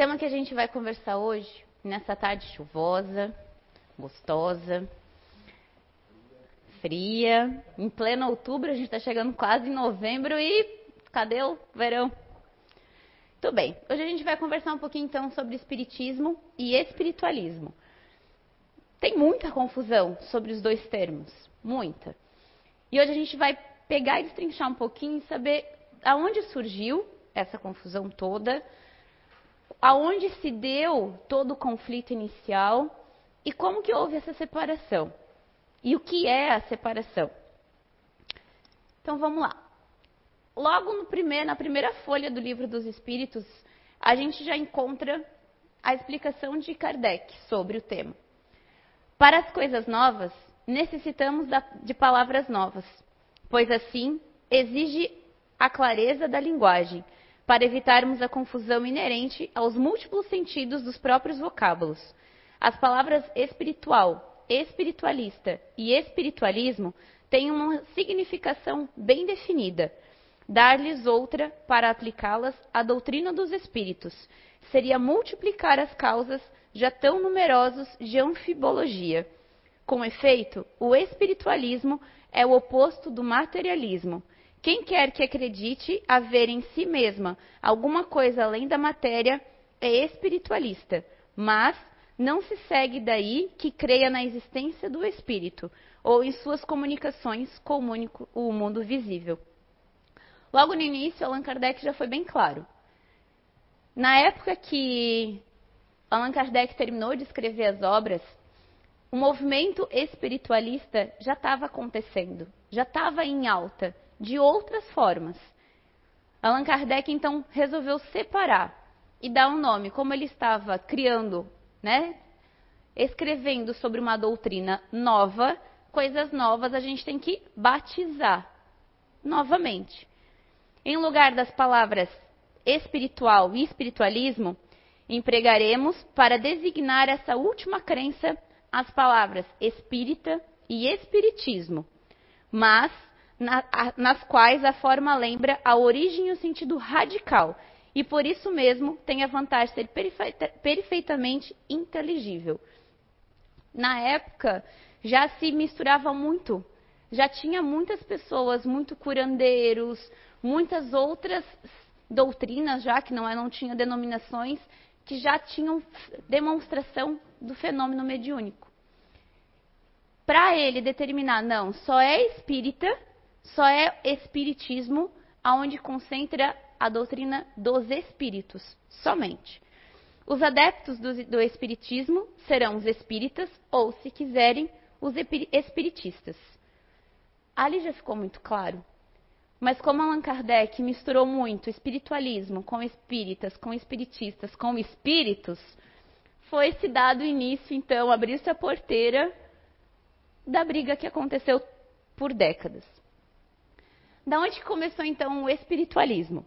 tema que a gente vai conversar hoje, nessa tarde chuvosa, gostosa, fria, em pleno outubro, a gente está chegando quase em novembro e cadê o verão? Tudo bem, hoje a gente vai conversar um pouquinho então sobre espiritismo e espiritualismo. Tem muita confusão sobre os dois termos, muita. E hoje a gente vai pegar e destrinchar um pouquinho e saber aonde surgiu essa confusão toda, aonde se deu todo o conflito inicial e como que houve essa separação. E o que é a separação? Então vamos lá. Logo primeiro, na primeira folha do livro dos Espíritos, a gente já encontra a explicação de Kardec sobre o tema. Para as coisas novas, necessitamos de palavras novas, pois assim exige a clareza da linguagem, para evitarmos a confusão inerente aos múltiplos sentidos dos próprios vocábulos. As palavras espiritual, espiritualista e espiritualismo têm uma significação bem definida dar-lhes outra para aplicá-las à doutrina dos espíritos. Seria multiplicar as causas já tão numerosos de anfibologia. Com efeito, o espiritualismo é o oposto do materialismo. Quem quer que acredite haver em si mesma alguma coisa além da matéria é espiritualista, mas não se segue daí que creia na existência do espírito ou em suas comunicações com o mundo visível. Logo no início, Allan Kardec já foi bem claro. Na época que Allan Kardec terminou de escrever as obras, o movimento espiritualista já estava acontecendo, já estava em alta, de outras formas. Allan Kardec então resolveu separar e dar um nome, como ele estava criando, né? Escrevendo sobre uma doutrina nova, coisas novas a gente tem que batizar novamente. Em lugar das palavras espiritual e espiritualismo, empregaremos para designar essa última crença as palavras espírita e espiritismo, mas na, a, nas quais a forma lembra a origem e o sentido radical, e por isso mesmo tem a vantagem de ser perfeita, perfeitamente inteligível. Na época, já se misturava muito, já tinha muitas pessoas, muito curandeiros, muitas outras doutrinas já que não, é, não tinham denominações que já tinham demonstração do fenômeno mediúnico. Para ele determinar, não, só é espírita, só é espiritismo aonde concentra a doutrina dos espíritos, somente. Os adeptos do, do espiritismo serão os espíritas ou, se quiserem, os espiritistas. Ali já ficou muito claro. Mas como Allan Kardec misturou muito espiritualismo com espíritas, com espiritistas, com espíritos, foi se dado início, então, abrir-se a porteira da briga que aconteceu por décadas. Da onde começou, então, o espiritualismo?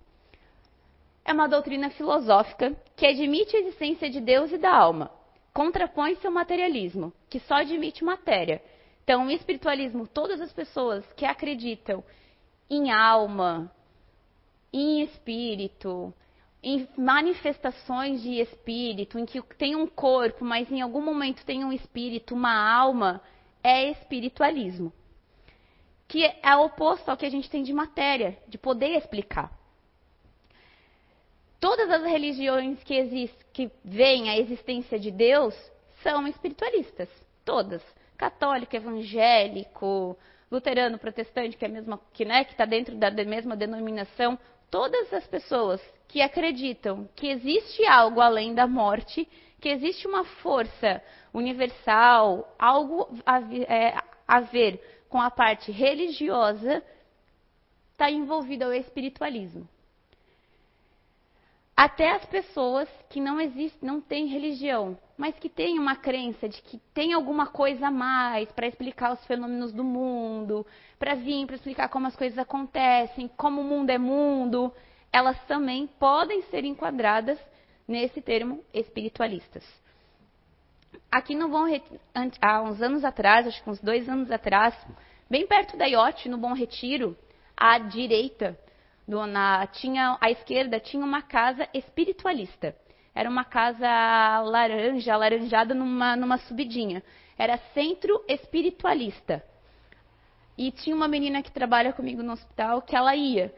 É uma doutrina filosófica que admite a existência de Deus e da alma. Contrapõe-se ao materialismo, que só admite matéria. Então, o espiritualismo, todas as pessoas que acreditam em alma, em espírito, em manifestações de espírito, em que tem um corpo, mas em algum momento tem um espírito, uma alma, é espiritualismo. Que é oposto ao que a gente tem de matéria, de poder explicar. Todas as religiões que, existem, que veem a existência de Deus são espiritualistas. Todas. Católico, evangélico, luterano, protestante, que é que né, está dentro da mesma denominação, todas as pessoas que acreditam que existe algo além da morte, que existe uma força universal, algo a, é, a ver com a parte religiosa, está envolvido ao espiritualismo. Até as pessoas que não existem, não têm religião, mas que têm uma crença de que tem alguma coisa a mais para explicar os fenômenos do mundo, para vir, para explicar como as coisas acontecem, como o mundo é mundo, elas também podem ser enquadradas nesse termo espiritualistas. Aqui no Bom há uns anos atrás, acho que uns dois anos atrás, bem perto da IOT, no Bom Retiro, à direita do, na, tinha, à esquerda tinha uma casa espiritualista. Era uma casa laranja, alaranjada numa, numa subidinha. Era centro espiritualista. E tinha uma menina que trabalha comigo no hospital que ela ia.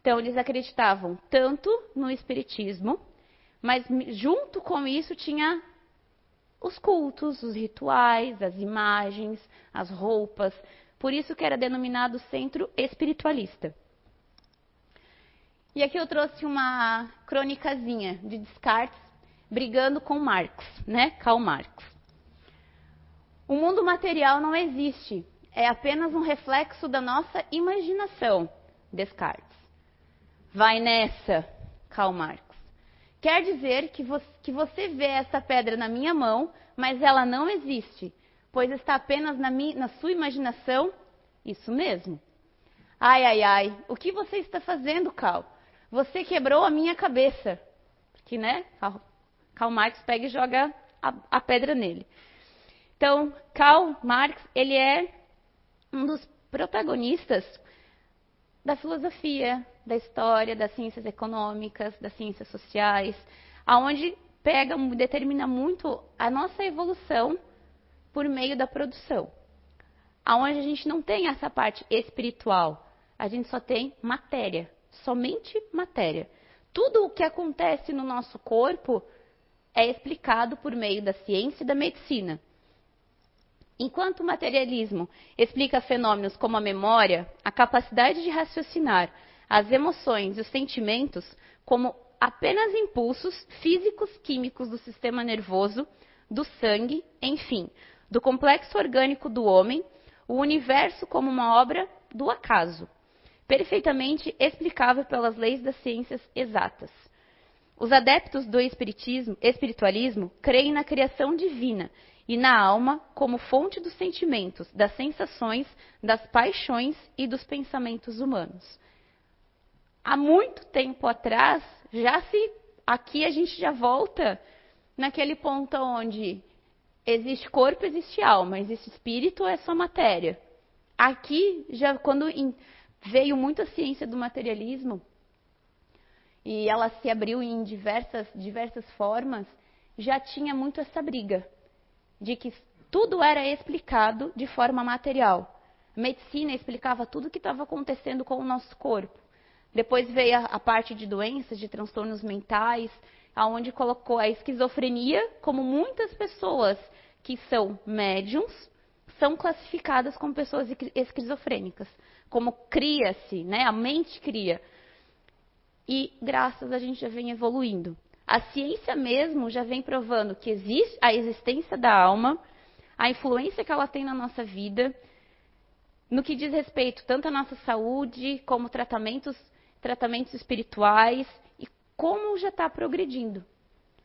Então, eles acreditavam tanto no espiritismo, mas junto com isso tinha os cultos, os rituais, as imagens, as roupas. Por isso que era denominado centro espiritualista. E aqui eu trouxe uma crônicazinha de Descartes brigando com Marx, né? Karl Marx. O mundo material não existe, é apenas um reflexo da nossa imaginação, Descartes. Vai nessa, Karl Marx. Quer dizer que você, que você vê essa pedra na minha mão, mas ela não existe, pois está apenas na, na sua imaginação? Isso mesmo. Ai, ai, ai, o que você está fazendo, Karl? Você quebrou a minha cabeça. Porque, né? Karl Marx pega e joga a, a pedra nele. Então, Karl Marx, ele é um dos protagonistas da filosofia, da história, das ciências econômicas, das ciências sociais, aonde pega, determina muito a nossa evolução por meio da produção. Aonde a gente não tem essa parte espiritual, a gente só tem matéria somente matéria. Tudo o que acontece no nosso corpo é explicado por meio da ciência e da medicina. Enquanto o materialismo explica fenômenos como a memória, a capacidade de raciocinar, as emoções e os sentimentos como apenas impulsos físicos químicos do sistema nervoso, do sangue, enfim, do complexo orgânico do homem, o universo como uma obra do acaso perfeitamente explicável pelas leis das ciências exatas. Os adeptos do espiritismo, espiritualismo creem na criação divina e na alma como fonte dos sentimentos, das sensações, das paixões e dos pensamentos humanos. Há muito tempo atrás, já se aqui a gente já volta naquele ponto onde existe corpo, existe alma, existe espírito, é só matéria. Aqui já quando veio muito a ciência do materialismo e ela se abriu em diversas, diversas formas, já tinha muito essa briga de que tudo era explicado de forma material. Medicina explicava tudo o que estava acontecendo com o nosso corpo. Depois veio a, a, parte de doenças, de transtornos mentais, aonde colocou a esquizofrenia, como muitas pessoas que são médiums são classificadas como pessoas esquizofrênicas como cria-se, né? A mente cria. E graças a gente já vem evoluindo. A ciência mesmo já vem provando que existe a existência da alma, a influência que ela tem na nossa vida, no que diz respeito tanto à nossa saúde, como tratamentos, tratamentos espirituais e como já está progredindo.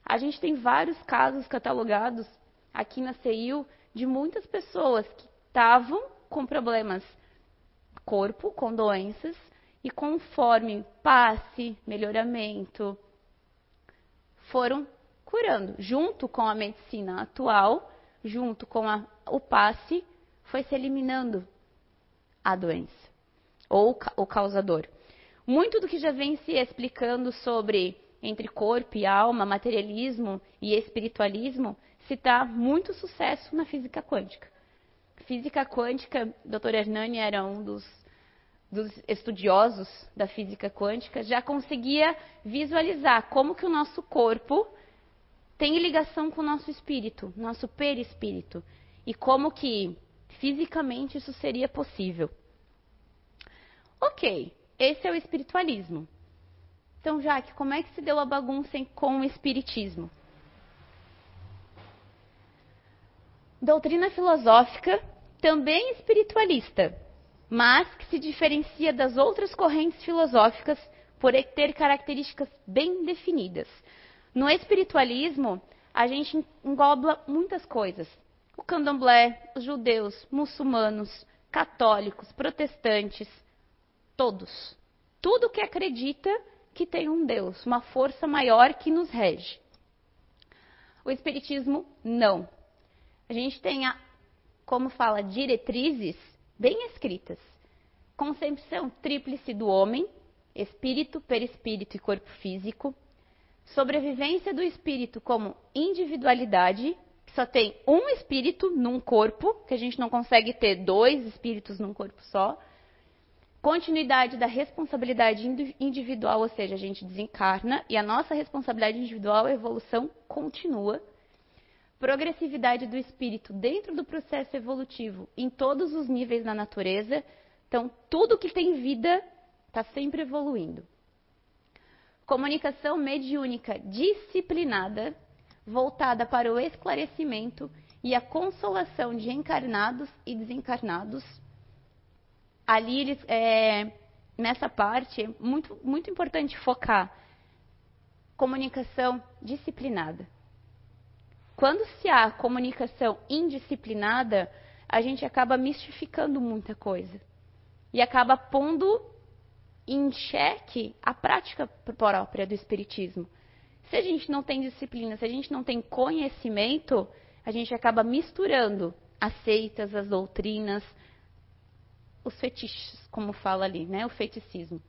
A gente tem vários casos catalogados aqui na CEIU de muitas pessoas que estavam com problemas corpo com doenças e conforme passe, melhoramento, foram curando. Junto com a medicina atual, junto com a, o passe, foi se eliminando a doença ou o causador. Muito do que já vem se explicando sobre entre corpo e alma, materialismo e espiritualismo, se dá muito sucesso na física quântica física quântica, Dr. Hernani era um dos, dos estudiosos da física quântica, já conseguia visualizar como que o nosso corpo tem ligação com o nosso espírito, nosso perispírito, e como que fisicamente isso seria possível. Ok, esse é o espiritualismo. Então, Jaque, como é que se deu a bagunça com o espiritismo? Doutrina filosófica também espiritualista, mas que se diferencia das outras correntes filosóficas por ter características bem definidas. No espiritualismo, a gente engloba muitas coisas. O candomblé, os judeus, muçulmanos, católicos, protestantes, todos. Tudo que acredita que tem um Deus, uma força maior que nos rege. O Espiritismo, não. A gente tem a como fala, diretrizes bem escritas. Concepção tríplice do homem, espírito, perispírito e corpo físico. sobrevivência do espírito como individualidade, que só tem um espírito num corpo, que a gente não consegue ter dois espíritos num corpo só. Continuidade da responsabilidade individual, ou seja, a gente desencarna e a nossa responsabilidade individual, a evolução continua. Progressividade do espírito dentro do processo evolutivo em todos os níveis na natureza. Então, tudo que tem vida está sempre evoluindo. Comunicação mediúnica disciplinada, voltada para o esclarecimento e a consolação de encarnados e desencarnados. Ali, eles, é, nessa parte, é muito, muito importante focar comunicação disciplinada. Quando se há comunicação indisciplinada, a gente acaba mistificando muita coisa e acaba pondo em xeque a prática própria do Espiritismo. Se a gente não tem disciplina, se a gente não tem conhecimento, a gente acaba misturando as seitas, as doutrinas, os fetiches, como fala ali, né? O feiticismo.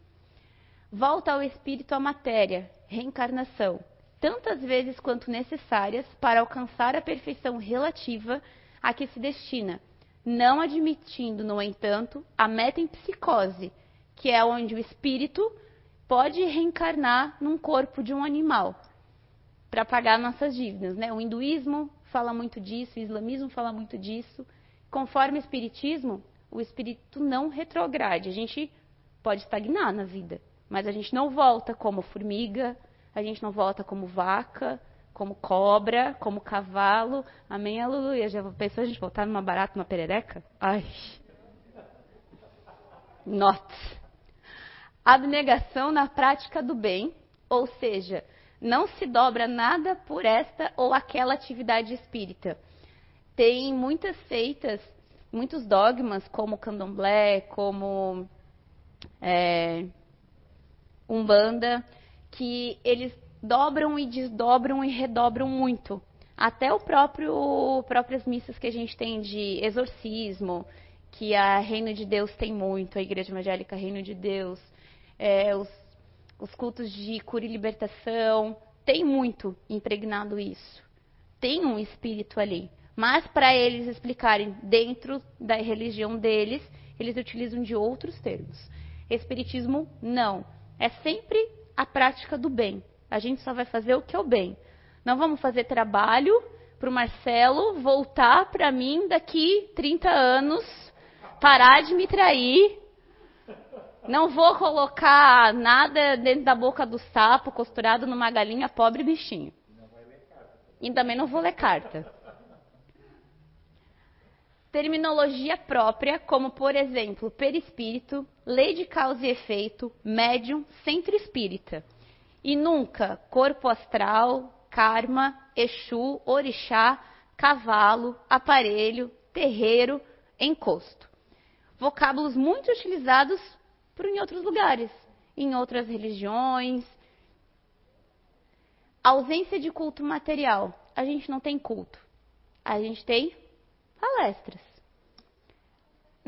Volta ao espírito à matéria, reencarnação, tantas vezes quanto necessárias para alcançar a perfeição relativa a que se destina, não admitindo, no entanto, a meta em psicose, que é onde o espírito pode reencarnar num corpo de um animal para pagar nossas dívidas. Né? O hinduísmo fala muito disso, o islamismo fala muito disso. Conforme o espiritismo, o espírito não retrograde. A gente pode estagnar na vida, mas a gente não volta como formiga, a gente não volta como vaca, como cobra, como cavalo. Amém, aleluia. Já pensou a gente voltar numa barata, numa perereca? Ai. Not abnegação na prática do bem, ou seja, não se dobra nada por esta ou aquela atividade espírita. Tem muitas seitas, muitos dogmas, como candomblé, como é, umbanda, que eles dobram e desdobram e redobram muito. Até o próprio próprias missas que a gente tem de exorcismo, que a Reino de Deus tem muito, a Igreja Evangélica Reino de Deus, é, os, os cultos de cura e libertação, tem muito impregnado isso. Tem um espírito ali. Mas para eles explicarem dentro da religião deles, eles utilizam de outros termos. Espiritismo, não. É sempre a prática do bem. A gente só vai fazer o que é o bem. Não vamos fazer trabalho para o Marcelo voltar para mim daqui 30 anos, parar de me trair não vou colocar nada dentro da boca do sapo costurado numa galinha, pobre bichinho. E também não vou ler carta. Terminologia própria, como por exemplo, perispírito, lei de causa e efeito, médium, centro espírita. E nunca corpo astral, karma, exu, orixá, cavalo, aparelho, terreiro, encosto. Vocábulos muito utilizados por em outros lugares, em outras religiões. ausência de culto material. A gente não tem culto. A gente tem palestras.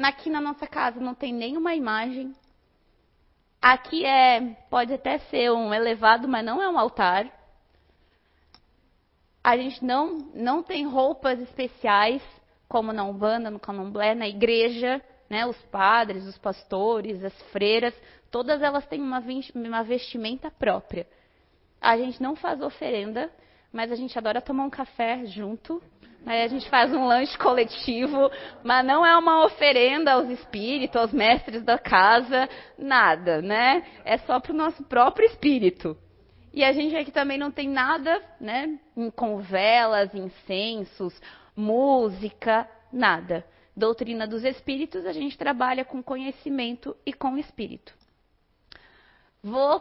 Aqui na nossa casa não tem nenhuma imagem. Aqui é, pode até ser um elevado, mas não é um altar. A gente não, não tem roupas especiais, como na Umbanda, no Candomblé, na igreja né, os padres, os pastores, as freiras, todas elas têm uma, uma vestimenta própria. A gente não faz oferenda, mas a gente adora tomar um café junto. Aí a gente faz um lanche coletivo, mas não é uma oferenda aos espíritos, aos mestres da casa, nada, né? É só para o nosso próprio espírito. E a gente aqui também não tem nada, né? Com velas, incensos, música, nada doutrina dos espíritos, a gente trabalha com conhecimento e com espírito. Vou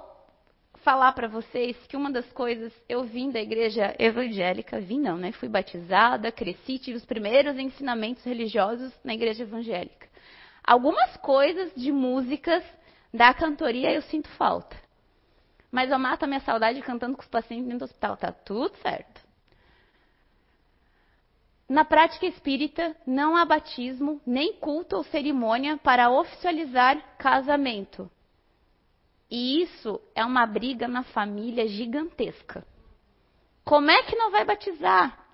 falar para vocês que uma das coisas eu vim da igreja evangélica, vim não, né? Fui batizada, cresci, tive os primeiros ensinamentos religiosos na igreja evangélica. Algumas coisas de músicas da cantoria eu sinto falta. Mas eu mato a minha saudade cantando com os pacientes dentro do hospital, tá tudo certo. Na prática espírita, não há batismo, nem culto ou cerimônia para oficializar casamento. E isso é uma briga na família gigantesca. Como é que não vai batizar?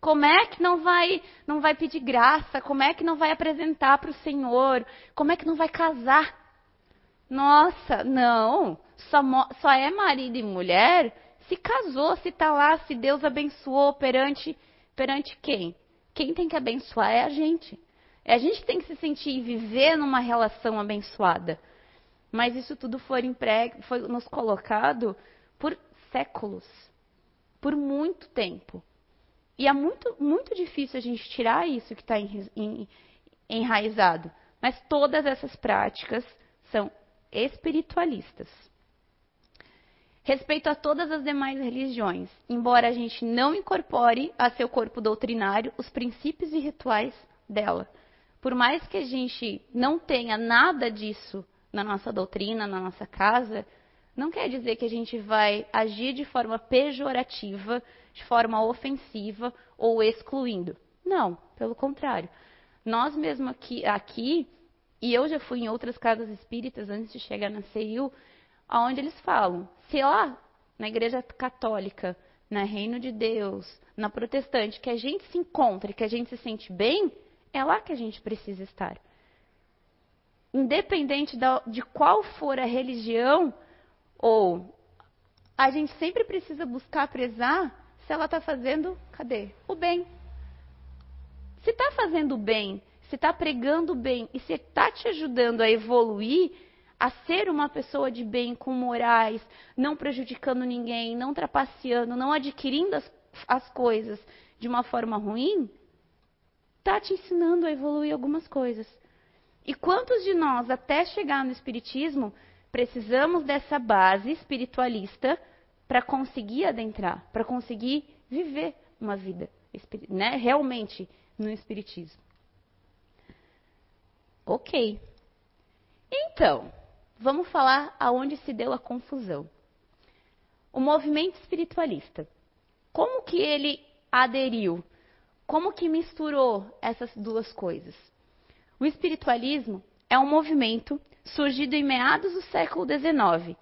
Como é que não vai, não vai pedir graça? Como é que não vai apresentar para o Senhor? Como é que não vai casar? Nossa, não. Só, só é marido e mulher se casou, se está lá, se Deus abençoou perante, perante quem? Quem tem que abençoar é a gente. É a gente tem que se sentir e viver numa relação abençoada. Mas isso tudo foi, foi nos colocado por séculos, por muito tempo. E é muito, muito difícil a gente tirar isso que está enraizado. Mas todas essas práticas são espiritualistas. Respeito a todas as demais religiões, embora a gente não incorpore a seu corpo doutrinário os princípios e rituais dela. Por mais que a gente não tenha nada disso na nossa doutrina, na nossa casa, não quer dizer que a gente vai agir de forma pejorativa, de forma ofensiva ou excluindo. Não, pelo contrário. Nós mesmo aqui, aqui e eu já fui em outras casas espíritas antes de chegar na CEIU, onde eles falam, se lá na igreja católica, na Reino de Deus, na protestante, que a gente se encontre, que a gente se sente bem, é lá que a gente precisa estar. Independente de qual for a religião, ou a gente sempre precisa buscar prezar se ela está fazendo, cadê? O bem. Se está fazendo o bem, se está pregando bem e se está te ajudando a evoluir, a ser uma pessoa de bem, com morais, não prejudicando ninguém, não trapaceando, não adquirindo as, as coisas de uma forma ruim, está te ensinando a evoluir algumas coisas. E quantos de nós, até chegar no Espiritismo, precisamos dessa base espiritualista para conseguir adentrar, para conseguir viver uma vida né, realmente no Espiritismo? Ok. Então, vamos falar aonde se deu a confusão. O movimento espiritualista. Como que ele aderiu? Como que misturou essas duas coisas? O espiritualismo é um movimento surgido em meados do século XIX,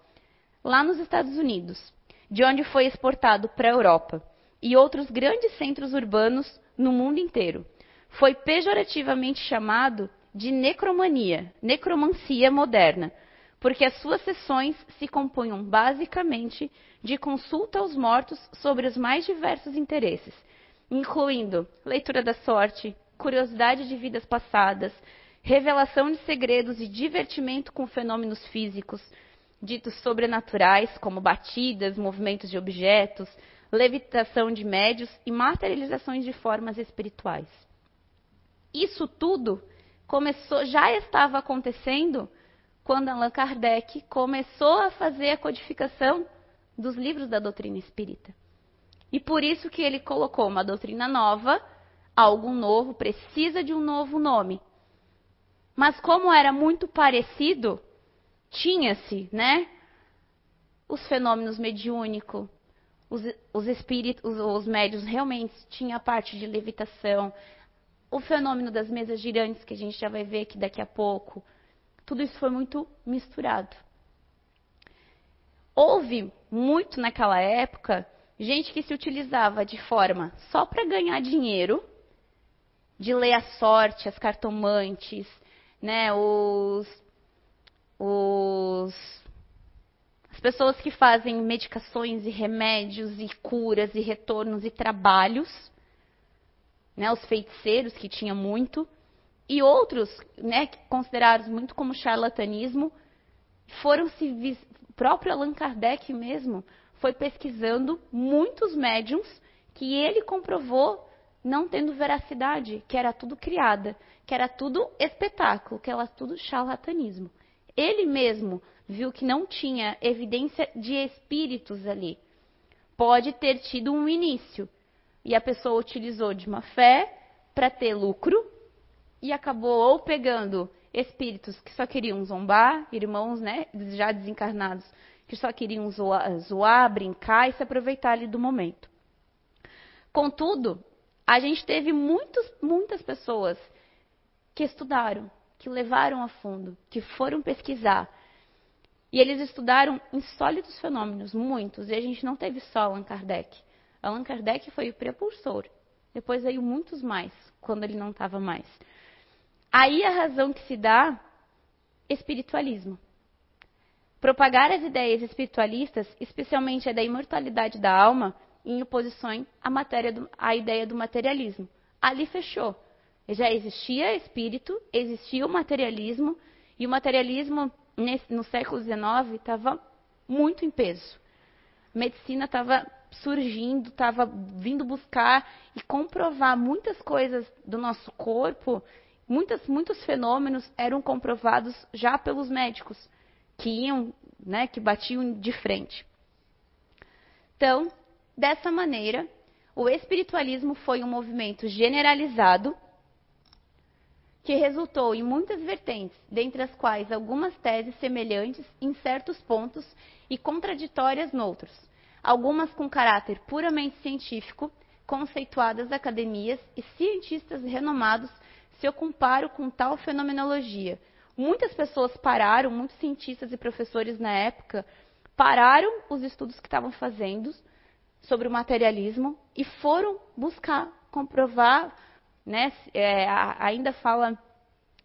lá nos Estados Unidos, de onde foi exportado para a Europa e outros grandes centros urbanos no mundo inteiro. Foi pejorativamente chamado de necromania, necromancia moderna, porque as suas sessões se compunham basicamente de consulta aos mortos sobre os mais diversos interesses, incluindo leitura da sorte, curiosidade de vidas passadas, revelação de segredos e divertimento com fenômenos físicos ditos sobrenaturais, como batidas, movimentos de objetos, levitação de médios e materializações de formas espirituais. Isso tudo começou, já estava acontecendo quando Allan Kardec começou a fazer a codificação dos livros da doutrina espírita. E por isso que ele colocou uma doutrina nova, algo novo, precisa de um novo nome. Mas como era muito parecido, tinha-se, né? Os fenômenos mediúnicos, os, os espíritos, os, os médios realmente tinham a parte de levitação, o fenômeno das mesas girantes, que a gente já vai ver aqui daqui a pouco, tudo isso foi muito misturado. Houve muito naquela época gente que se utilizava de forma só para ganhar dinheiro, de ler a sorte, as cartomantes, né, os, os as pessoas que fazem medicações e remédios e curas e retornos e trabalhos né, os feiticeiros, que tinha muito, e outros, né, considerados muito como charlatanismo, foram se. Próprio Allan Kardec mesmo foi pesquisando muitos médiums que ele comprovou não tendo veracidade, que era tudo criada, que era tudo espetáculo, que era tudo charlatanismo. Ele mesmo viu que não tinha evidência de espíritos ali. Pode ter tido um início, e a pessoa utilizou de uma fé para ter lucro e acabou ou pegando espíritos que só queriam zombar, irmãos, né, já desencarnados, que só queriam zoar, zoar brincar e se aproveitar ali do momento. Contudo, a gente teve muitos, muitas pessoas que estudaram, que levaram a fundo, que foram pesquisar E eles estudaram insólitos fenômenos, muitos, e a gente não teve só Allan Kardec. Allan Kardec foi o prepulsor. Depois veio muitos mais, quando ele não estava mais. Aí a razão que se dá, espiritualismo. Propagar as ideias espiritualistas, especialmente a da imortalidade da alma, em oposição à, matéria do, à ideia do materialismo. Ali fechou. Já existia espírito, existia o materialismo, e o materialismo nesse, no século XIX estava muito em peso. Medicina estava surgindo, estava vindo buscar e comprovar muitas coisas do nosso corpo, muitas, muitos fenômenos eram comprovados já pelos médicos que iam, né, que batiam de frente. Então, dessa maneira, o espiritualismo foi um movimento generalizado que resultou em muitas vertentes, dentre as quais algumas teses semelhantes em certos pontos e contraditórias noutros, algumas com caráter puramente científico, conceituadas academias e cientistas renomados se ocuparam com tal fenomenologia. Muitas pessoas pararam, muitos cientistas e professores na época pararam os estudos que estavam fazendo sobre o materialismo e foram buscar comprovar né? É, ainda fala,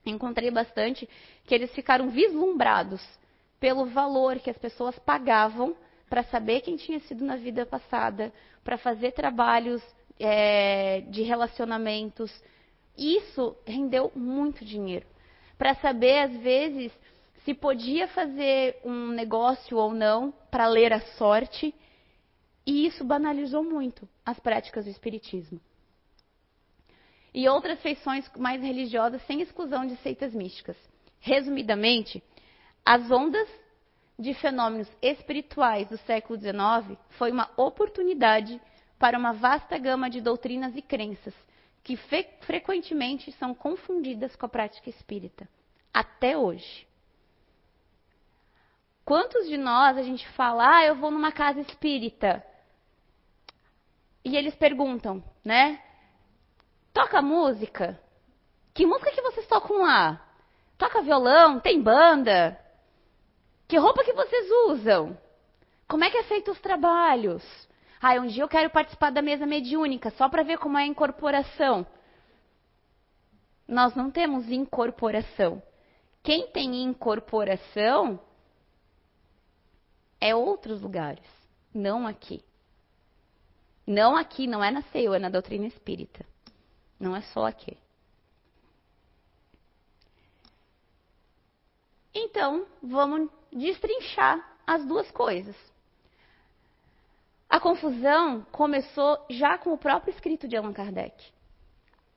encontrei bastante, que eles ficaram vislumbrados pelo valor que as pessoas pagavam para saber quem tinha sido na vida passada, para fazer trabalhos é, de relacionamentos. Isso rendeu muito dinheiro. Para saber, às vezes, se podia fazer um negócio ou não para ler a sorte. E isso banalizou muito as práticas do Espiritismo e outras feições mais religiosas, sem exclusão de seitas místicas. Resumidamente, as ondas de fenômenos espirituais do século XIX foi uma oportunidade para uma vasta gama de doutrinas e crenças que fre frequentemente são confundidas com a prática espírita, até hoje. Quantos de nós a gente fala, ah, eu vou numa casa espírita? E eles perguntam, né? Toca música? Que música que vocês tocam lá? Toca violão? Tem banda? Que roupa que vocês usam? Como é que é feito os trabalhos? Ah, um dia eu quero participar da mesa mediúnica, só para ver como é a incorporação. Nós não temos incorporação. Quem tem incorporação é outros lugares, não aqui. Não aqui, não é na CEU, é na doutrina espírita. Não é só aqui. Então, vamos destrinchar as duas coisas. A confusão começou já com o próprio escrito de Allan Kardec.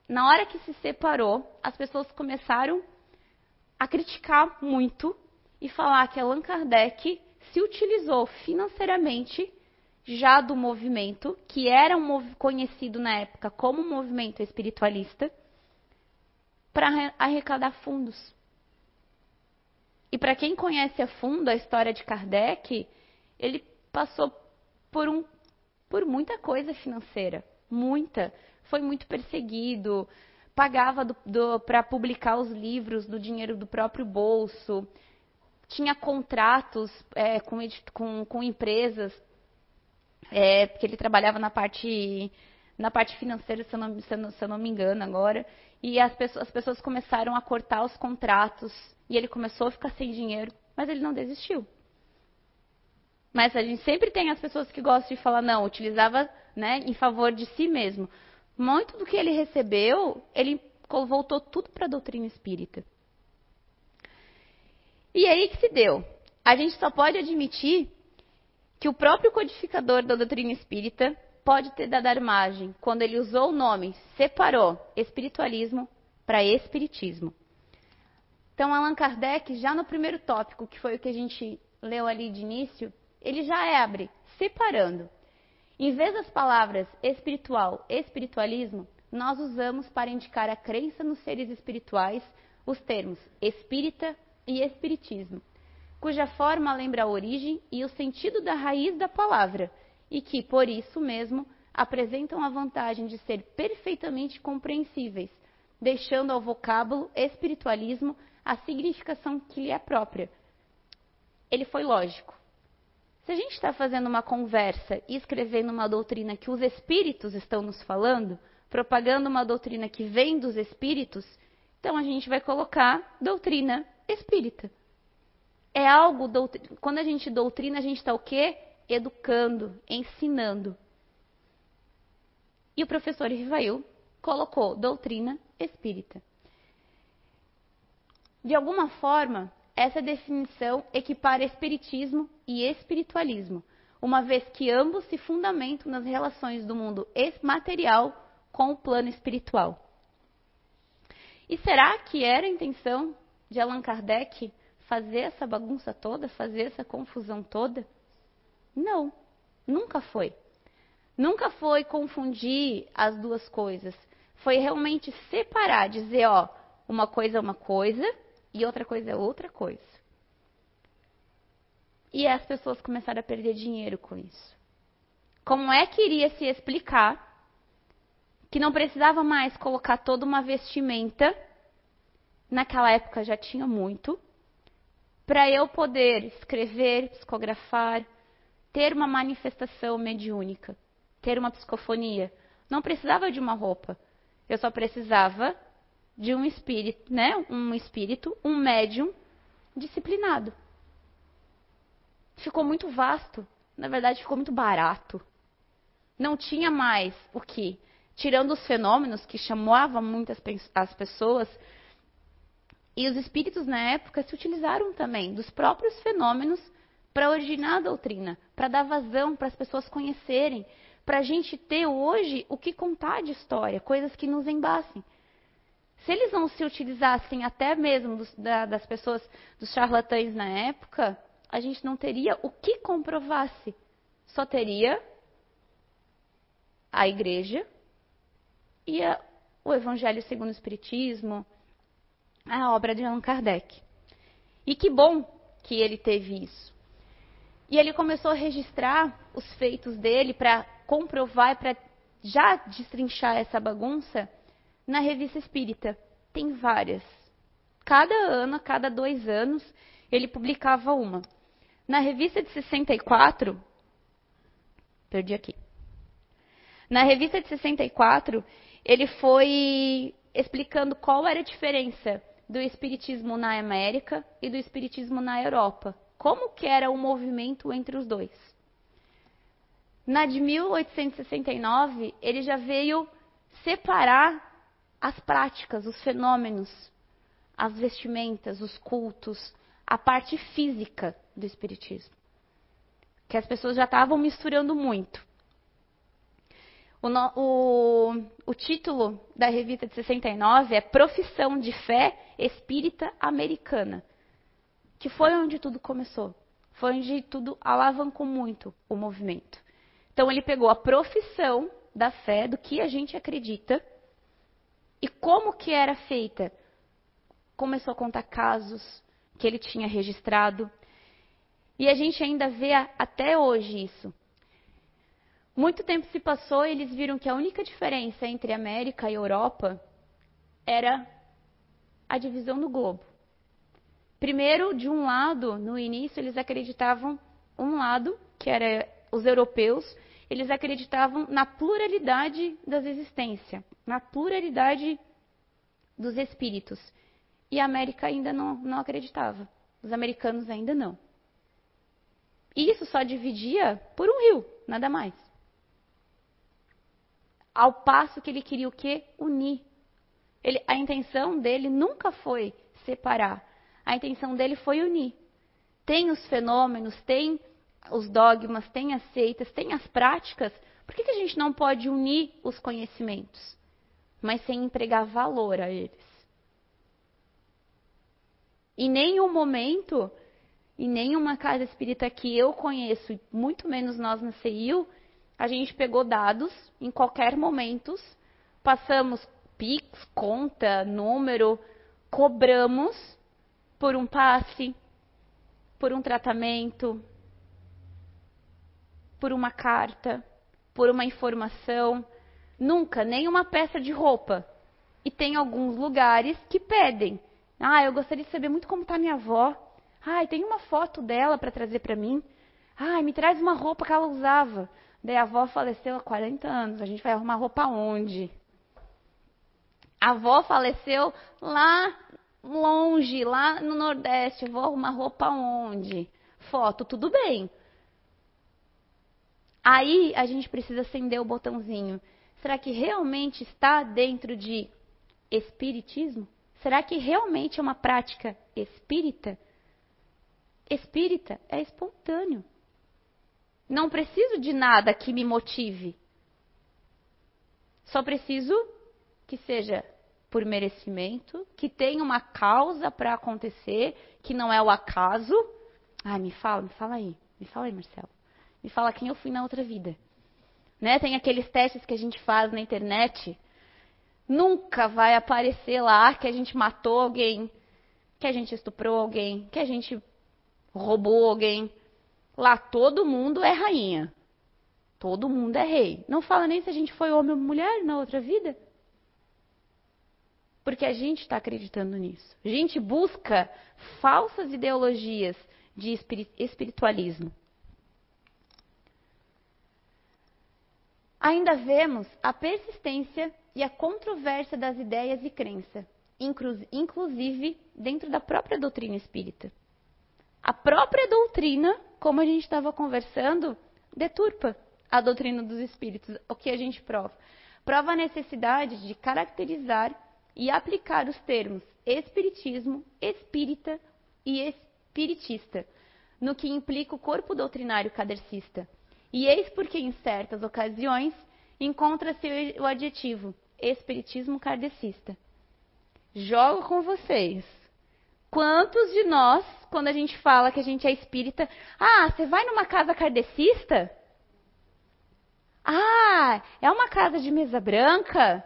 Na hora que se separou, as pessoas começaram a criticar muito e falar que Allan Kardec se utilizou financeiramente já do movimento, que era um conhecido na época como movimento espiritualista, para arrecadar fundos. E para quem conhece a fundo a história de Kardec, ele passou por, um, por muita coisa financeira, muita. Foi muito perseguido, pagava para publicar os livros do dinheiro do próprio bolso, tinha contratos é, com, com, com empresas é, porque ele trabalhava na parte, na parte financeira, se eu, não, se, eu não, se eu não me engano agora, e as pessoas, as pessoas começaram a cortar os contratos, e ele começou a ficar sem dinheiro, mas ele não desistiu. Mas a gente sempre tem as pessoas que gostam de falar, não, utilizava né, em favor de si mesmo. Muito do que ele recebeu, ele voltou tudo para a doutrina espírita. E aí que se deu. A gente só pode admitir que o próprio codificador da doutrina espírita pode ter dado a margem quando ele usou o nome, separou espiritualismo para espiritismo. Então, Allan Kardec, já no primeiro tópico, que foi o que a gente leu ali de início, ele já abre, separando. Em vez das palavras espiritual, espiritualismo, nós usamos para indicar a crença nos seres espirituais os termos espírita e espiritismo cuja forma lembra a origem e o sentido da raiz da palavra, e que, por isso mesmo, apresentam a vantagem de ser perfeitamente compreensíveis, deixando ao vocábulo espiritualismo a significação que lhe é própria. ele foi lógico. Se a gente está fazendo uma conversa e escrevendo uma doutrina que os espíritos estão nos falando, propagando uma doutrina que vem dos espíritos, então a gente vai colocar doutrina espírita. É algo, quando a gente doutrina, a gente está o quê? Educando, ensinando. E o professor Rivail colocou doutrina espírita. De alguma forma, essa definição equipara espiritismo e espiritualismo, uma vez que ambos se fundamentam nas relações do mundo material com o plano espiritual. E será que era a intenção de Allan Kardec fazer essa bagunça toda, fazer essa confusão toda? Não, nunca foi. Nunca foi confundir as duas coisas. Foi realmente separar, dizer, ó, uma coisa é uma coisa e outra coisa é outra coisa. E as pessoas começaram a perder dinheiro com isso. Como é que iria se explicar que não precisava mais colocar toda uma vestimenta, naquela época já tinha muito, para eu poder escrever, psicografar, ter uma manifestação mediúnica, ter uma psicofonia. Não precisava de uma roupa. Eu só precisava de um espírito, né? Um espírito, um médium disciplinado. Ficou muito vasto, na verdade ficou muito barato. Não tinha mais o que, tirando os fenômenos que chamavam muitas as pessoas, e os espíritos na época se utilizaram também dos próprios fenômenos para originar a doutrina, para dar vazão, para as pessoas conhecerem, para a gente ter hoje o que contar de história, coisas que nos embacem. Se eles não se utilizassem até mesmo dos, da, das pessoas, dos charlatães na época, a gente não teria o que comprovasse. Só teria a igreja e a, o Evangelho segundo o Espiritismo, a obra de Allan Kardec. E que bom que ele teve isso. E ele começou a registrar os feitos dele para comprovar para já destrinchar essa bagunça na revista espírita. Tem várias. Cada ano, a cada dois anos, ele publicava uma. Na revista de 64, perdi aqui. Na revista de 64, ele foi explicando qual era a diferença do espiritismo na América e do espiritismo na Europa. Como que era o movimento entre os dois. Na de 1869, ele já veio separar as práticas, os fenômenos, as vestimentas, os cultos, a parte física do Espiritismo. Que as pessoas já estavam misturando muito. O, o, o, título da revista de 69 é Profissão de Fé Espírita Americana, que foi onde tudo começou. Foi onde tudo alavancou muito o movimento. Então ele pegou a profissão da fé, do que a gente acredita, e como que era feita? Começou a contar casos que ele tinha registrado. E a gente ainda vê até hoje isso. Muito tempo se passou e eles viram que a única diferença entre América e Europa era a divisão do globo. Primeiro, de um lado, no início, eles acreditavam um lado, que era os europeus, eles acreditavam na pluralidade das existências, na pluralidade dos espíritos. E a América ainda não, não acreditava. Os americanos ainda não. E isso só dividia por um rio, nada mais. Ao passo que ele queria o quê? Unir. Ele, a intenção dele nunca foi separar. A intenção dele foi unir. Tem os fenômenos, tem os dogmas, tem as seitas, tem as práticas, por que, que a gente não pode unir os conhecimentos, mas sem empregar valor a eles? Em nenhum momento, em nenhuma casa espírita que eu conheço, muito menos nós na CEIU, a gente pegou dados em qualquer momento, passamos PIX, conta, número, cobramos por um passe, por um tratamento, por uma carta, por uma informação, nunca nem uma peça de roupa. E tem alguns lugares que pedem. Ah, eu gostaria de saber muito como está minha avó. Ai, tem uma foto dela para trazer para mim. Ai, me traz uma roupa que ela usava. Daí a avó faleceu há 40 anos. A gente vai arrumar roupa onde? A avó faleceu lá longe, lá no Nordeste. Vou arrumar roupa onde? Foto, tudo bem. Aí a gente precisa acender o botãozinho. Será que realmente está dentro de espiritismo? Será que realmente é uma prática espírita? Espírita é espontâneo. Não preciso de nada que me motive. Só preciso que seja por merecimento, que tenha uma causa para acontecer, que não é o acaso. Ai, me fala, me fala aí. Me fala aí, Marcelo. Me fala quem eu fui na outra vida. Né? Tem aqueles testes que a gente faz na internet. Nunca vai aparecer lá que a gente matou alguém, que a gente estuprou alguém, que a gente roubou alguém. Lá todo mundo é rainha. Todo mundo é rei. Não fala nem se a gente foi homem ou mulher na outra vida. Porque a gente está acreditando nisso. A gente busca falsas ideologias de espiritualismo. Ainda vemos a persistência e a controvérsia das ideias e crença, inclusive dentro da própria doutrina espírita. A própria doutrina, como a gente estava conversando, deturpa a doutrina dos espíritos. O que a gente prova? Prova a necessidade de caracterizar e aplicar os termos espiritismo, espírita e espiritista, no que implica o corpo doutrinário cadercista. E eis porque, em certas ocasiões, encontra-se o adjetivo espiritismo kardecista. Jogo com vocês. Quantos de nós, quando a gente fala que a gente é espírita, ah, você vai numa casa kardecista? Ah, é uma casa de mesa branca?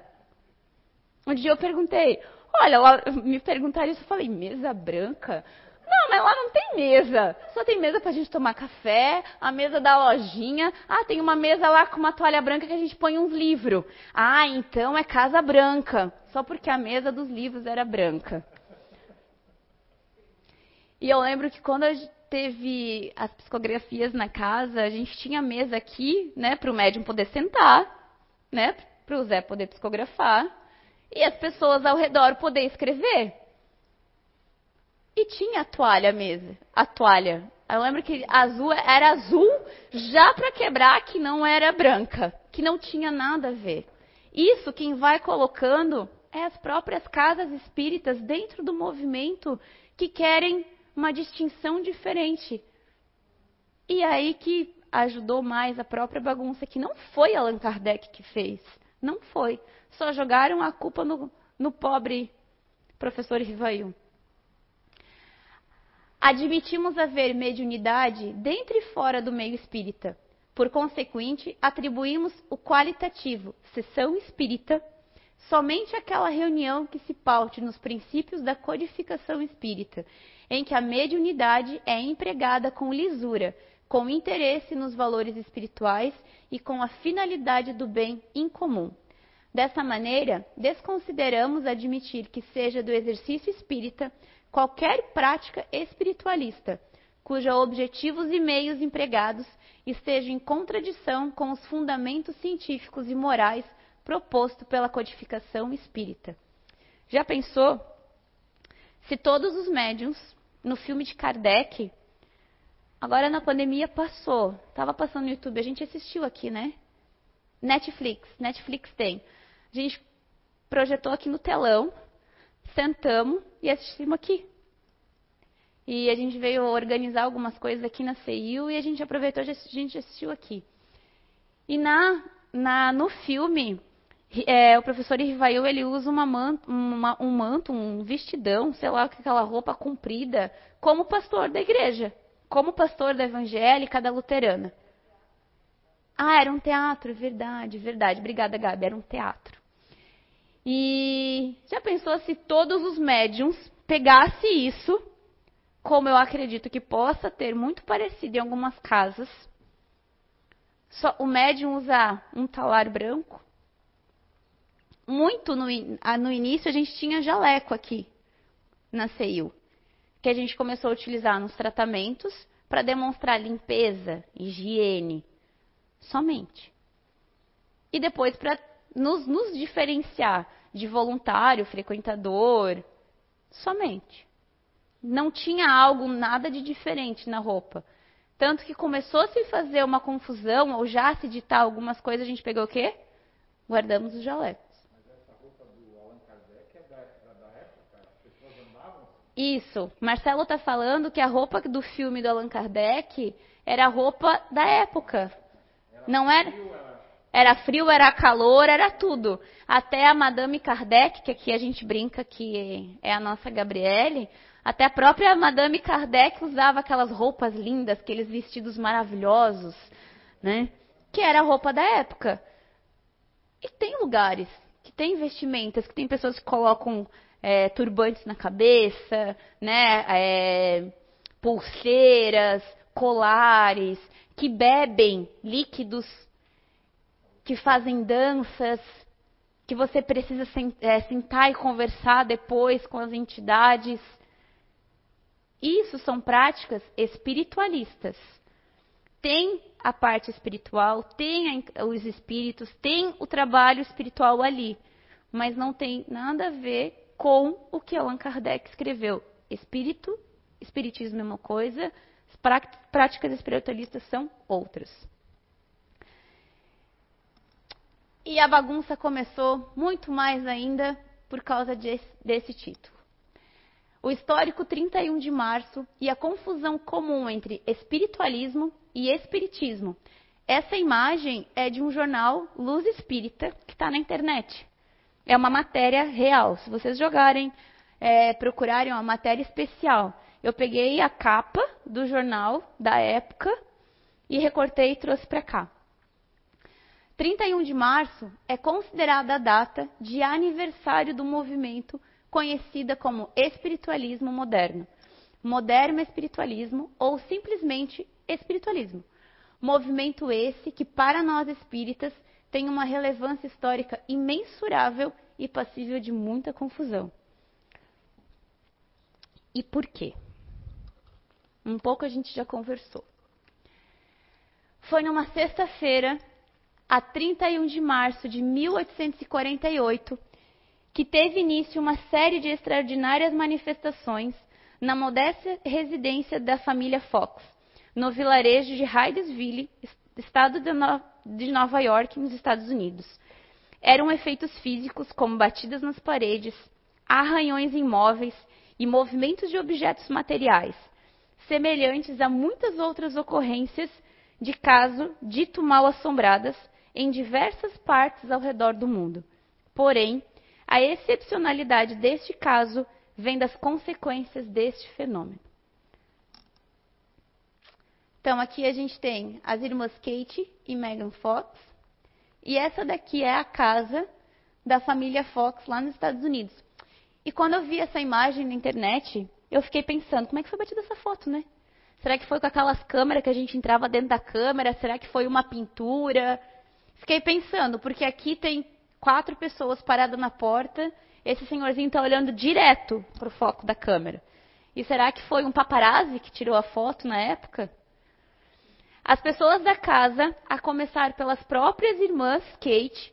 Um dia eu perguntei, olha, me perguntaram isso, eu falei, mesa branca? Não, mas lá não tem mesa. Só tem mesa pra gente tomar café, a mesa da lojinha. Ah, tem uma mesa lá com uma toalha branca que a gente põe uns livros. Ah, então é casa branca. Só porque a mesa dos livros era branca. E eu lembro que quando teve as psicografias na casa, a gente tinha mesa aqui, né, para o médium poder sentar, né, para o Zé poder psicografar, e as pessoas ao redor poder escrever. E tinha a toalha mesmo, a toalha. Eu lembro que azul era azul já para quebrar que não era branca, que não tinha nada a ver. Isso quem vai colocando é as próprias casas espíritas dentro do movimento que querem uma distinção diferente. E aí que ajudou mais a própria bagunça, que não foi Allan Kardec que fez. Não foi. Só jogaram a culpa no, no pobre professor Rivail. Admitimos haver mediunidade dentro e fora do meio espírita. Por consequente, atribuímos o qualitativo, sessão espírita, somente àquela reunião que se paute nos princípios da codificação espírita em que a mediunidade é empregada com lisura, com interesse nos valores espirituais e com a finalidade do bem incomum. Dessa maneira, desconsideramos admitir que seja do exercício espírita qualquer prática espiritualista, cujos objetivos e meios empregados estejam em contradição com os fundamentos científicos e morais propostos pela codificação espírita. Já pensou se todos os médiums no filme de Kardec. Agora na pandemia passou. Tava passando no YouTube, a gente assistiu aqui, né? Netflix, Netflix tem. A gente projetou aqui no telão, sentamos e assistimos aqui. E a gente veio organizar algumas coisas aqui na CEIU e a gente aproveitou a gente assistiu aqui. E na, na, no filme, é, o professor Rivail, ele usa uma manto, uma, um manto, um vestidão, sei lá, aquela roupa comprida, como pastor da igreja, como pastor da evangélica, da luterana. Ah, era um teatro, verdade, verdade. Obrigada, Gabi, era um teatro. E já pensou se todos os médiums pegassem isso, como eu acredito que possa ter muito parecido em algumas casas, só o médium usar um talar branco, muito no, no início a gente tinha jaleco aqui na CEIU. que a gente começou a utilizar nos tratamentos para demonstrar limpeza, higiene, somente. E depois para nos, nos diferenciar de voluntário, frequentador, somente. Não tinha algo nada de diferente na roupa. Tanto que começou a se fazer uma confusão, ou já se ditar algumas coisas, a gente pegou o quê? Guardamos os jalecos. Mas essa roupa do Allan Kardec é da, da época? As pessoas andavam? Isso. Marcelo está falando que a roupa do filme do Allan Kardec era a roupa da época. Era Não era? Frio, era... era frio, era calor, era tudo. Até a Madame Kardec, que aqui a gente brinca que é a nossa Gabriele, até a própria Madame Kardec usava aquelas roupas lindas, aqueles vestidos maravilhosos, né? Que era a roupa da época. E tem lugares que tem vestimentas, que tem pessoas que colocam é, turbantes na cabeça, né? É, pulseiras, colares, que bebem líquidos, que fazem danças, que você precisa é, sentar e conversar depois com as entidades. Isso são práticas espiritualistas. Tem a parte espiritual, tem os espíritos, tem o trabalho espiritual ali, mas não tem nada a ver com o que Allan Kardec escreveu. Espírito, espiritismo é uma coisa, práticas espiritualistas são outras. E a bagunça começou muito mais ainda por causa desse, desse título o histórico 31 de março e a confusão comum entre espiritualismo e espiritismo. Essa imagem é de um jornal Luz Espírita que está na internet. É uma matéria real. Se vocês jogarem, é, procurarem uma matéria especial, eu peguei a capa do jornal da época e recortei e trouxe para cá. 31 de março é considerada a data de aniversário do movimento conhecida como espiritualismo moderno, moderno espiritualismo ou simplesmente espiritualismo. Movimento esse que, para nós espíritas, tem uma relevância histórica imensurável e passível de muita confusão. E por quê? Um pouco a gente já conversou. Foi numa sexta-feira, a 31 de março de 1848, que teve início uma série de extraordinárias manifestações na modesta residência da família Fox, no vilarejo de Hydesville, estado de Nova York, nos Estados Unidos. Eram efeitos físicos como batidas nas paredes, arranhões imóveis e movimentos de objetos materiais, semelhantes a muitas outras ocorrências de caso dito mal assombradas em diversas partes ao redor do mundo. Porém, a excepcionalidade deste caso vem das consequências deste fenômeno. Então, aqui a gente tem as irmãs Kate e Megan Fox. E essa daqui é a casa da família Fox lá nos Estados Unidos. E quando eu vi essa imagem na internet, eu fiquei pensando, como é que foi batida essa foto, né? Será que foi com aquelas câmeras que a gente entrava dentro da câmera? Será que foi uma pintura? Fiquei pensando, porque aqui tem quatro pessoas paradas na porta. Esse senhorzinho está olhando direto para o foco da câmera. E será que foi um paparazzi que tirou a foto na época? As pessoas da casa, a começar pelas próprias irmãs Kate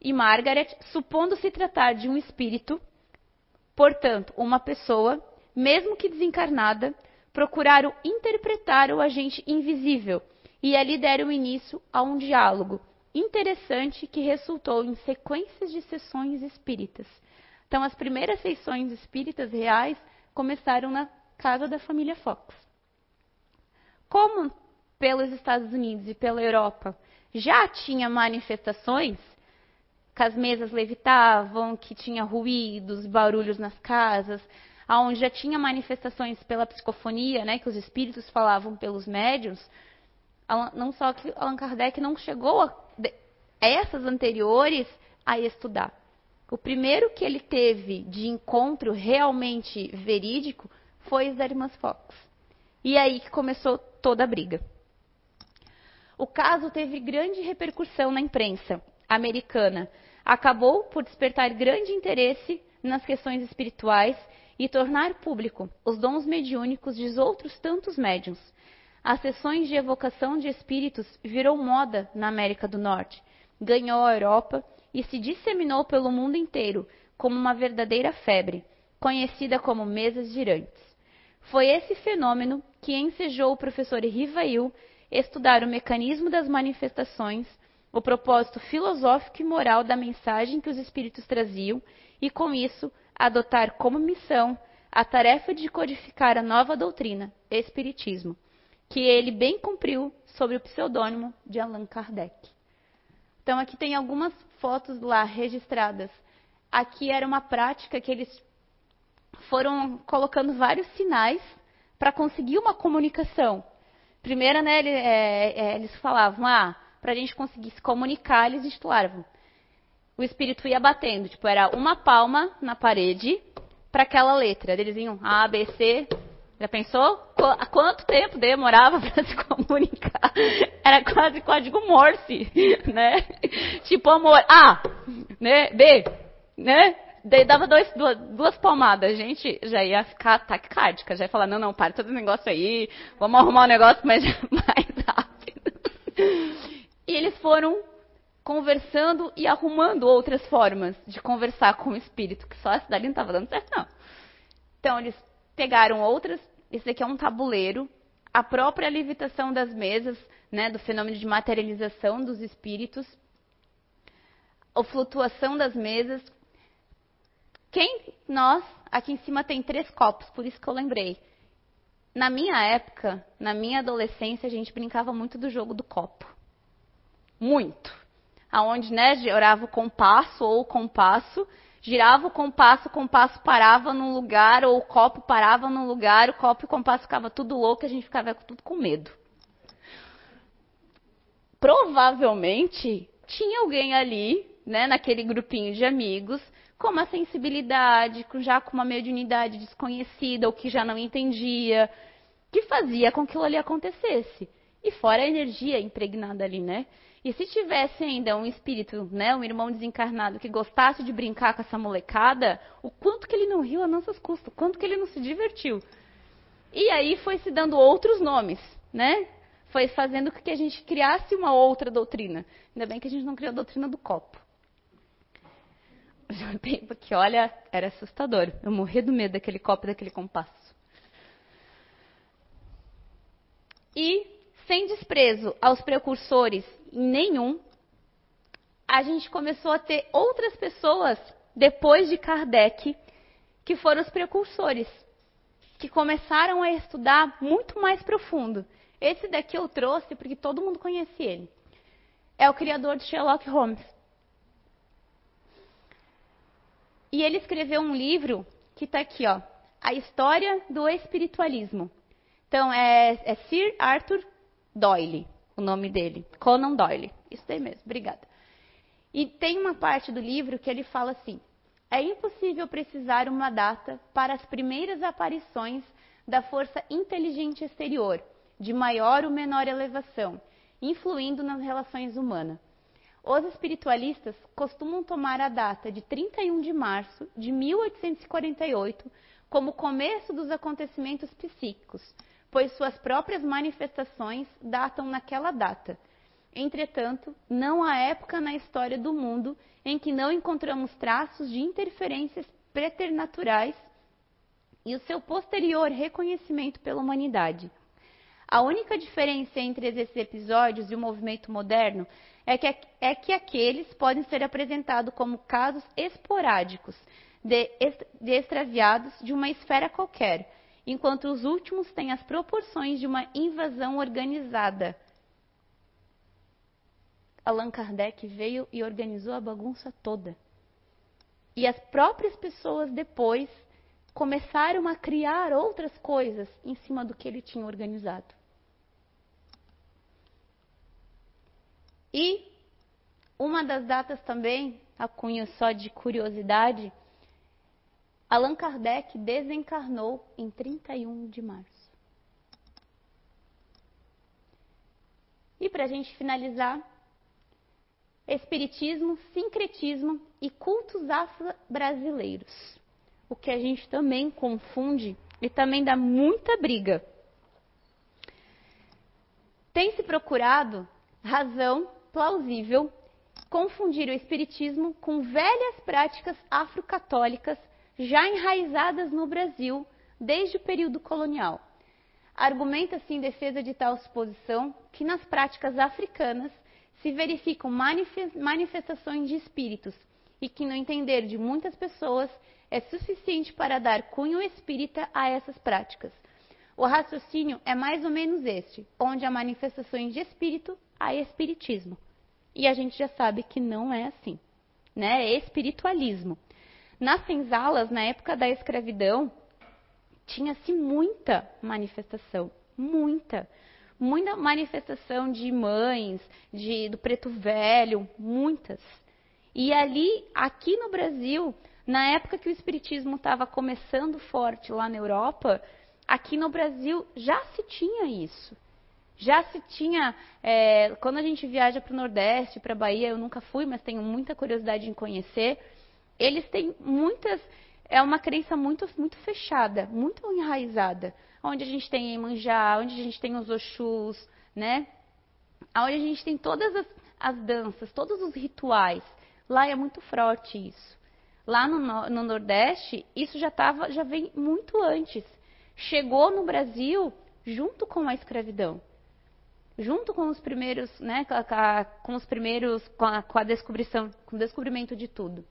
e Margaret, supondo se tratar de um espírito, portanto, uma pessoa, mesmo que desencarnada, procuraram interpretar o agente invisível e ali deram início a um diálogo interessante que resultou em sequências de sessões espíritas. Então, as primeiras sessões espíritas reais começaram na casa da família Fox. Como pelos Estados Unidos e pela Europa já tinha manifestações, que as mesas levitavam, que tinha ruídos, barulhos nas casas, aonde já tinha manifestações pela psicofonia, né, que os espíritos falavam pelos médios, não só que Allan Kardec não chegou a essas anteriores a estudar. O primeiro que ele teve de encontro realmente verídico foi as irmãs Fox. E aí que começou toda a briga. O caso teve grande repercussão na imprensa americana. Acabou por despertar grande interesse nas questões espirituais e tornar público os dons mediúnicos de outros tantos médiuns. As sessões de evocação de espíritos virou moda na América do Norte, ganhou a Europa e se disseminou pelo mundo inteiro como uma verdadeira febre, conhecida como mesas girantes. Foi esse fenômeno que ensejou o professor Rivail estudar o mecanismo das manifestações, o propósito filosófico e moral da mensagem que os espíritos traziam e, com isso, adotar como missão a tarefa de codificar a nova doutrina, Espiritismo, que ele bem cumpriu sob o pseudônimo de Allan Kardec. Então, aqui tem algumas fotos lá registradas. Aqui era uma prática que eles foram colocando vários sinais para conseguir uma comunicação. Primeiro, né, ele, é, é, eles falavam, ah, para a gente conseguir se comunicar, eles estulavam. O espírito ia batendo, tipo, era uma palma na parede para aquela letra. Eles iam A, B, C. Já pensou? Há quanto tempo demorava para se comunicar? Era quase código Morse, né? Tipo, amor, A, né? B, né? Daí dava dois, duas, duas palmadas, a gente já ia ficar taquicárdica, já ia falar, não, não, para todo o negócio aí, vamos arrumar um negócio mais, mais rápido. E eles foram conversando e arrumando outras formas de conversar com o espírito, que só essa dali não estava dando certo, não. Então, eles pegaram outras, esse aqui é um tabuleiro, a própria levitação das mesas, né, do fenômeno de materialização dos espíritos, a flutuação das mesas, quem nós, aqui em cima tem três copos, por isso que eu lembrei. Na minha época, na minha adolescência, a gente brincava muito do jogo do copo. Muito. Aonde, né, girava o compasso ou o compasso, girava o compasso, o compasso parava num lugar, ou o copo parava num lugar, o copo e o compasso ficava tudo louco, a gente ficava tudo com medo. Provavelmente tinha alguém ali, né, naquele grupinho de amigos, com uma sensibilidade, já com uma mediunidade desconhecida ou que já não entendia, que fazia com que aquilo ali acontecesse. E fora a energia impregnada ali, né? E se tivesse ainda um espírito, né, um irmão desencarnado que gostasse de brincar com essa molecada, o quanto que ele não riu a nossas custas, o quanto que ele não se divertiu. E aí foi se dando outros nomes, né? Foi fazendo com que a gente criasse uma outra doutrina. Ainda bem que a gente não criou a doutrina do copo um tempo que, olha, era assustador. Eu morri do medo daquele copo, daquele compasso. E, sem desprezo aos precursores nenhum, a gente começou a ter outras pessoas, depois de Kardec, que foram os precursores, que começaram a estudar muito mais profundo. Esse daqui eu trouxe porque todo mundo conhece ele. É o criador de Sherlock Holmes. E ele escreveu um livro que está aqui, ó, A História do Espiritualismo. Então, é, é Sir Arthur Doyle, o nome dele. Conan Doyle. Isso daí mesmo, obrigada. E tem uma parte do livro que ele fala assim: é impossível precisar uma data para as primeiras aparições da força inteligente exterior, de maior ou menor elevação, influindo nas relações humanas. Os espiritualistas costumam tomar a data de 31 de março de 1848 como começo dos acontecimentos psíquicos, pois suas próprias manifestações datam naquela data. Entretanto, não há época na história do mundo em que não encontramos traços de interferências preternaturais e o seu posterior reconhecimento pela humanidade. A única diferença entre esses episódios e o movimento moderno é que, é que aqueles podem ser apresentados como casos esporádicos de, de extraviados de uma esfera qualquer, enquanto os últimos têm as proporções de uma invasão organizada. Allan Kardec veio e organizou a bagunça toda. E as próprias pessoas depois começaram a criar outras coisas em cima do que ele tinha organizado. E uma das datas também, a cunho só de curiosidade, Allan Kardec desencarnou em 31 de março. E para a gente finalizar, Espiritismo, sincretismo e cultos afro-brasileiros. o que a gente também confunde e também dá muita briga. Tem se procurado razão plausível confundir o espiritismo com velhas práticas afrocatólicas já enraizadas no Brasil desde o período colonial. Argumenta-se em defesa de tal suposição que nas práticas africanas se verificam manifestações de espíritos e que, no entender de muitas pessoas, é suficiente para dar cunho espírita a essas práticas. O raciocínio é mais ou menos este, onde há manifestações de espírito, há espiritismo. E a gente já sabe que não é assim, né? É espiritualismo. Nas senzalas, na época da escravidão, tinha-se muita manifestação, muita. Muita manifestação de mães, de, do preto velho, muitas. E ali, aqui no Brasil, na época que o espiritismo estava começando forte lá na Europa, aqui no Brasil já se tinha isso. Já se tinha, é, quando a gente viaja para o Nordeste, para a Bahia, eu nunca fui, mas tenho muita curiosidade em conhecer. Eles têm muitas, é uma crença muito, muito fechada, muito enraizada. Onde a gente tem Emanjá, onde a gente tem os Oxus, né? Onde a gente tem todas as, as danças, todos os rituais. Lá é muito forte isso. Lá no, no Nordeste, isso já, tava, já vem muito antes. Chegou no Brasil junto com a escravidão junto com os primeiros, né, com os primeiros, com a, com a descobrição, com o descobrimento de tudo.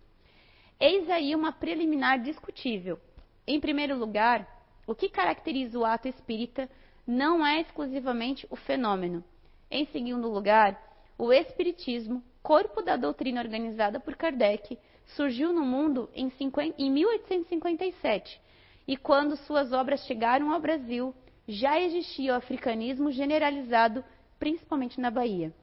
Eis aí uma preliminar discutível. Em primeiro lugar, o que caracteriza o ato espírita não é exclusivamente o fenômeno. Em segundo lugar, o espiritismo, corpo da doutrina organizada por Kardec, surgiu no mundo em, 50, em 1857 e quando suas obras chegaram ao Brasil, já existia o africanismo generalizado principalmente na Bahia.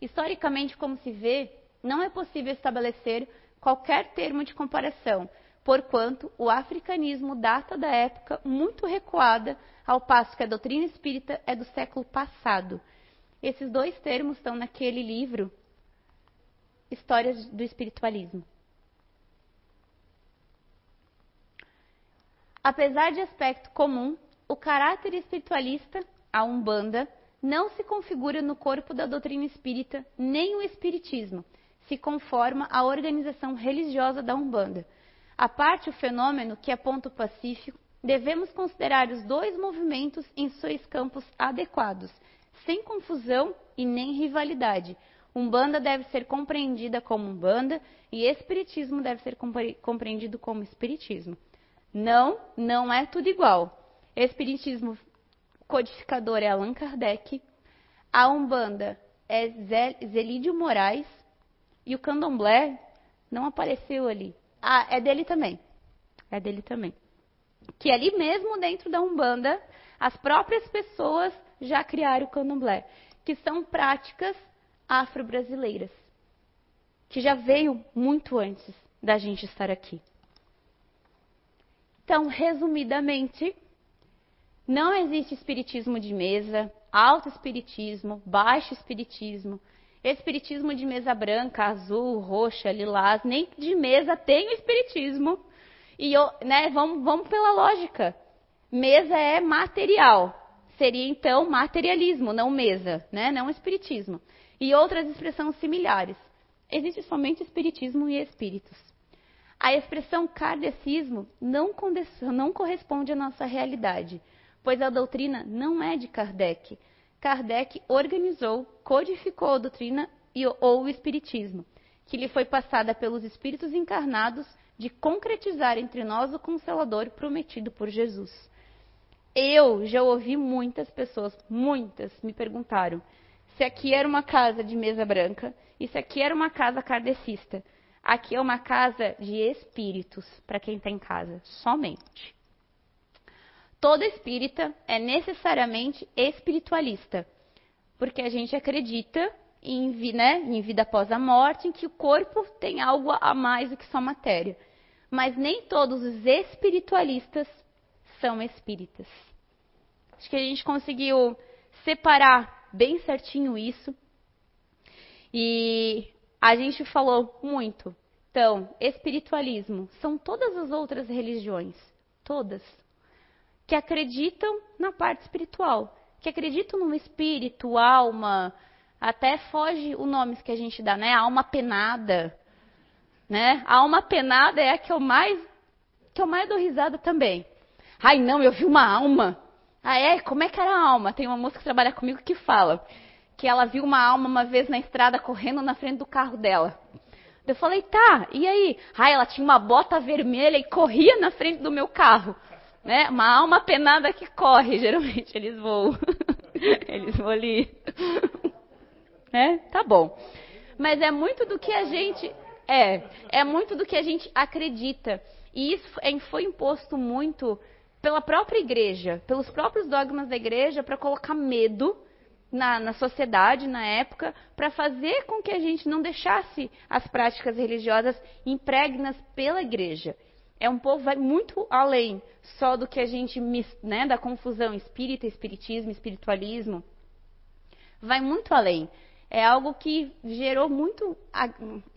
Historicamente, como se vê, não é possível estabelecer qualquer termo de comparação, porquanto o africanismo data da época muito recuada, ao passo que a doutrina espírita é do século passado. Esses dois termos estão naquele livro, Histórias do Espiritualismo. Apesar de aspecto comum, o caráter espiritualista, a Umbanda, não se configura no corpo da doutrina espírita nem o espiritismo, se conforma à organização religiosa da Umbanda. A parte o fenômeno que aponta o Pacífico, devemos considerar os dois movimentos em seus campos adequados, sem confusão e nem rivalidade. Umbanda deve ser compreendida como Umbanda e Espiritismo deve ser compreendido como Espiritismo. Não, não é tudo igual. Espiritismo codificador é Allan Kardec, a Umbanda é Zelídio Moraes e o Candomblé não apareceu ali. Ah, é dele também. É dele também. Que ali mesmo dentro da Umbanda, as próprias pessoas já criaram o Candomblé, que são práticas afro-brasileiras, que já veio muito antes da gente estar aqui. Então, resumidamente, não existe espiritismo de mesa, alto espiritismo, baixo espiritismo, espiritismo de mesa branca, azul, roxa, lilás, nem de mesa tem espiritismo. E né, vamos, vamos pela lógica. Mesa é material. Seria então materialismo, não mesa, né? não espiritismo. E outras expressões similares. Existe somente espiritismo e espíritos. A expressão kardecismo não, não corresponde à nossa realidade pois a doutrina não é de Kardec. Kardec organizou, codificou a doutrina e, ou o espiritismo, que lhe foi passada pelos espíritos encarnados de concretizar entre nós o consolador prometido por Jesus. Eu já ouvi muitas pessoas, muitas, me perguntaram se aqui era uma casa de mesa branca e se aqui era uma casa kardecista. Aqui é uma casa de espíritos, para quem está em casa, somente todo espírita é necessariamente espiritualista, porque a gente acredita em, né, em vida após a morte, em que o corpo tem algo a mais do que só matéria. Mas nem todos os espiritualistas são espíritas. Acho que a gente conseguiu separar bem certinho isso. E a gente falou muito Então, espiritualismo são todas as outras religiões, todas, que acreditam na parte espiritual, que acreditam no espírito, alma, até foge o nome que a gente dá, né? Alma penada, né? A alma penada é a que eu mais que eu mais dou risada também. Ai, não, eu vi uma alma. Ah, é? Como é que era a alma? Tem uma moça que trabalha comigo que fala que ela viu uma alma uma vez na estrada correndo na frente do carro dela. Eu falei, tá, e aí? Ah, ela tinha uma bota vermelha e corria na frente do meu carro. Né? Uma alma penada que corre, geralmente eles voam. eles voam ali. né? Tá bom. Mas é muito do que a gente. É, é muito do que a gente acredita. E isso é, foi imposto muito pela própria igreja, pelos próprios dogmas da igreja, para colocar medo na, na sociedade, na época, para fazer com que a gente não deixasse as práticas religiosas impregnas pela igreja. É um povo vai muito além só do que a gente, né, da confusão espírita, espiritismo, espiritualismo. Vai muito além. É algo que gerou muito.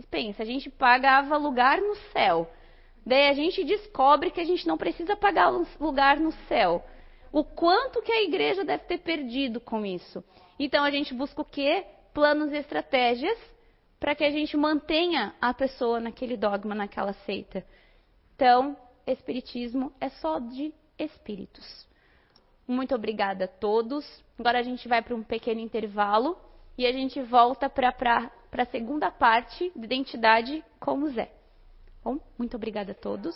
Pensa, a gente pagava lugar no céu. Daí a gente descobre que a gente não precisa pagar lugar no céu. O quanto que a igreja deve ter perdido com isso. Então a gente busca o quê? Planos e estratégias para que a gente mantenha a pessoa naquele dogma, naquela seita. Então, espiritismo é só de espíritos. Muito obrigada a todos. Agora a gente vai para um pequeno intervalo e a gente volta para a segunda parte de identidade com o Zé. Bom, muito obrigada a todos.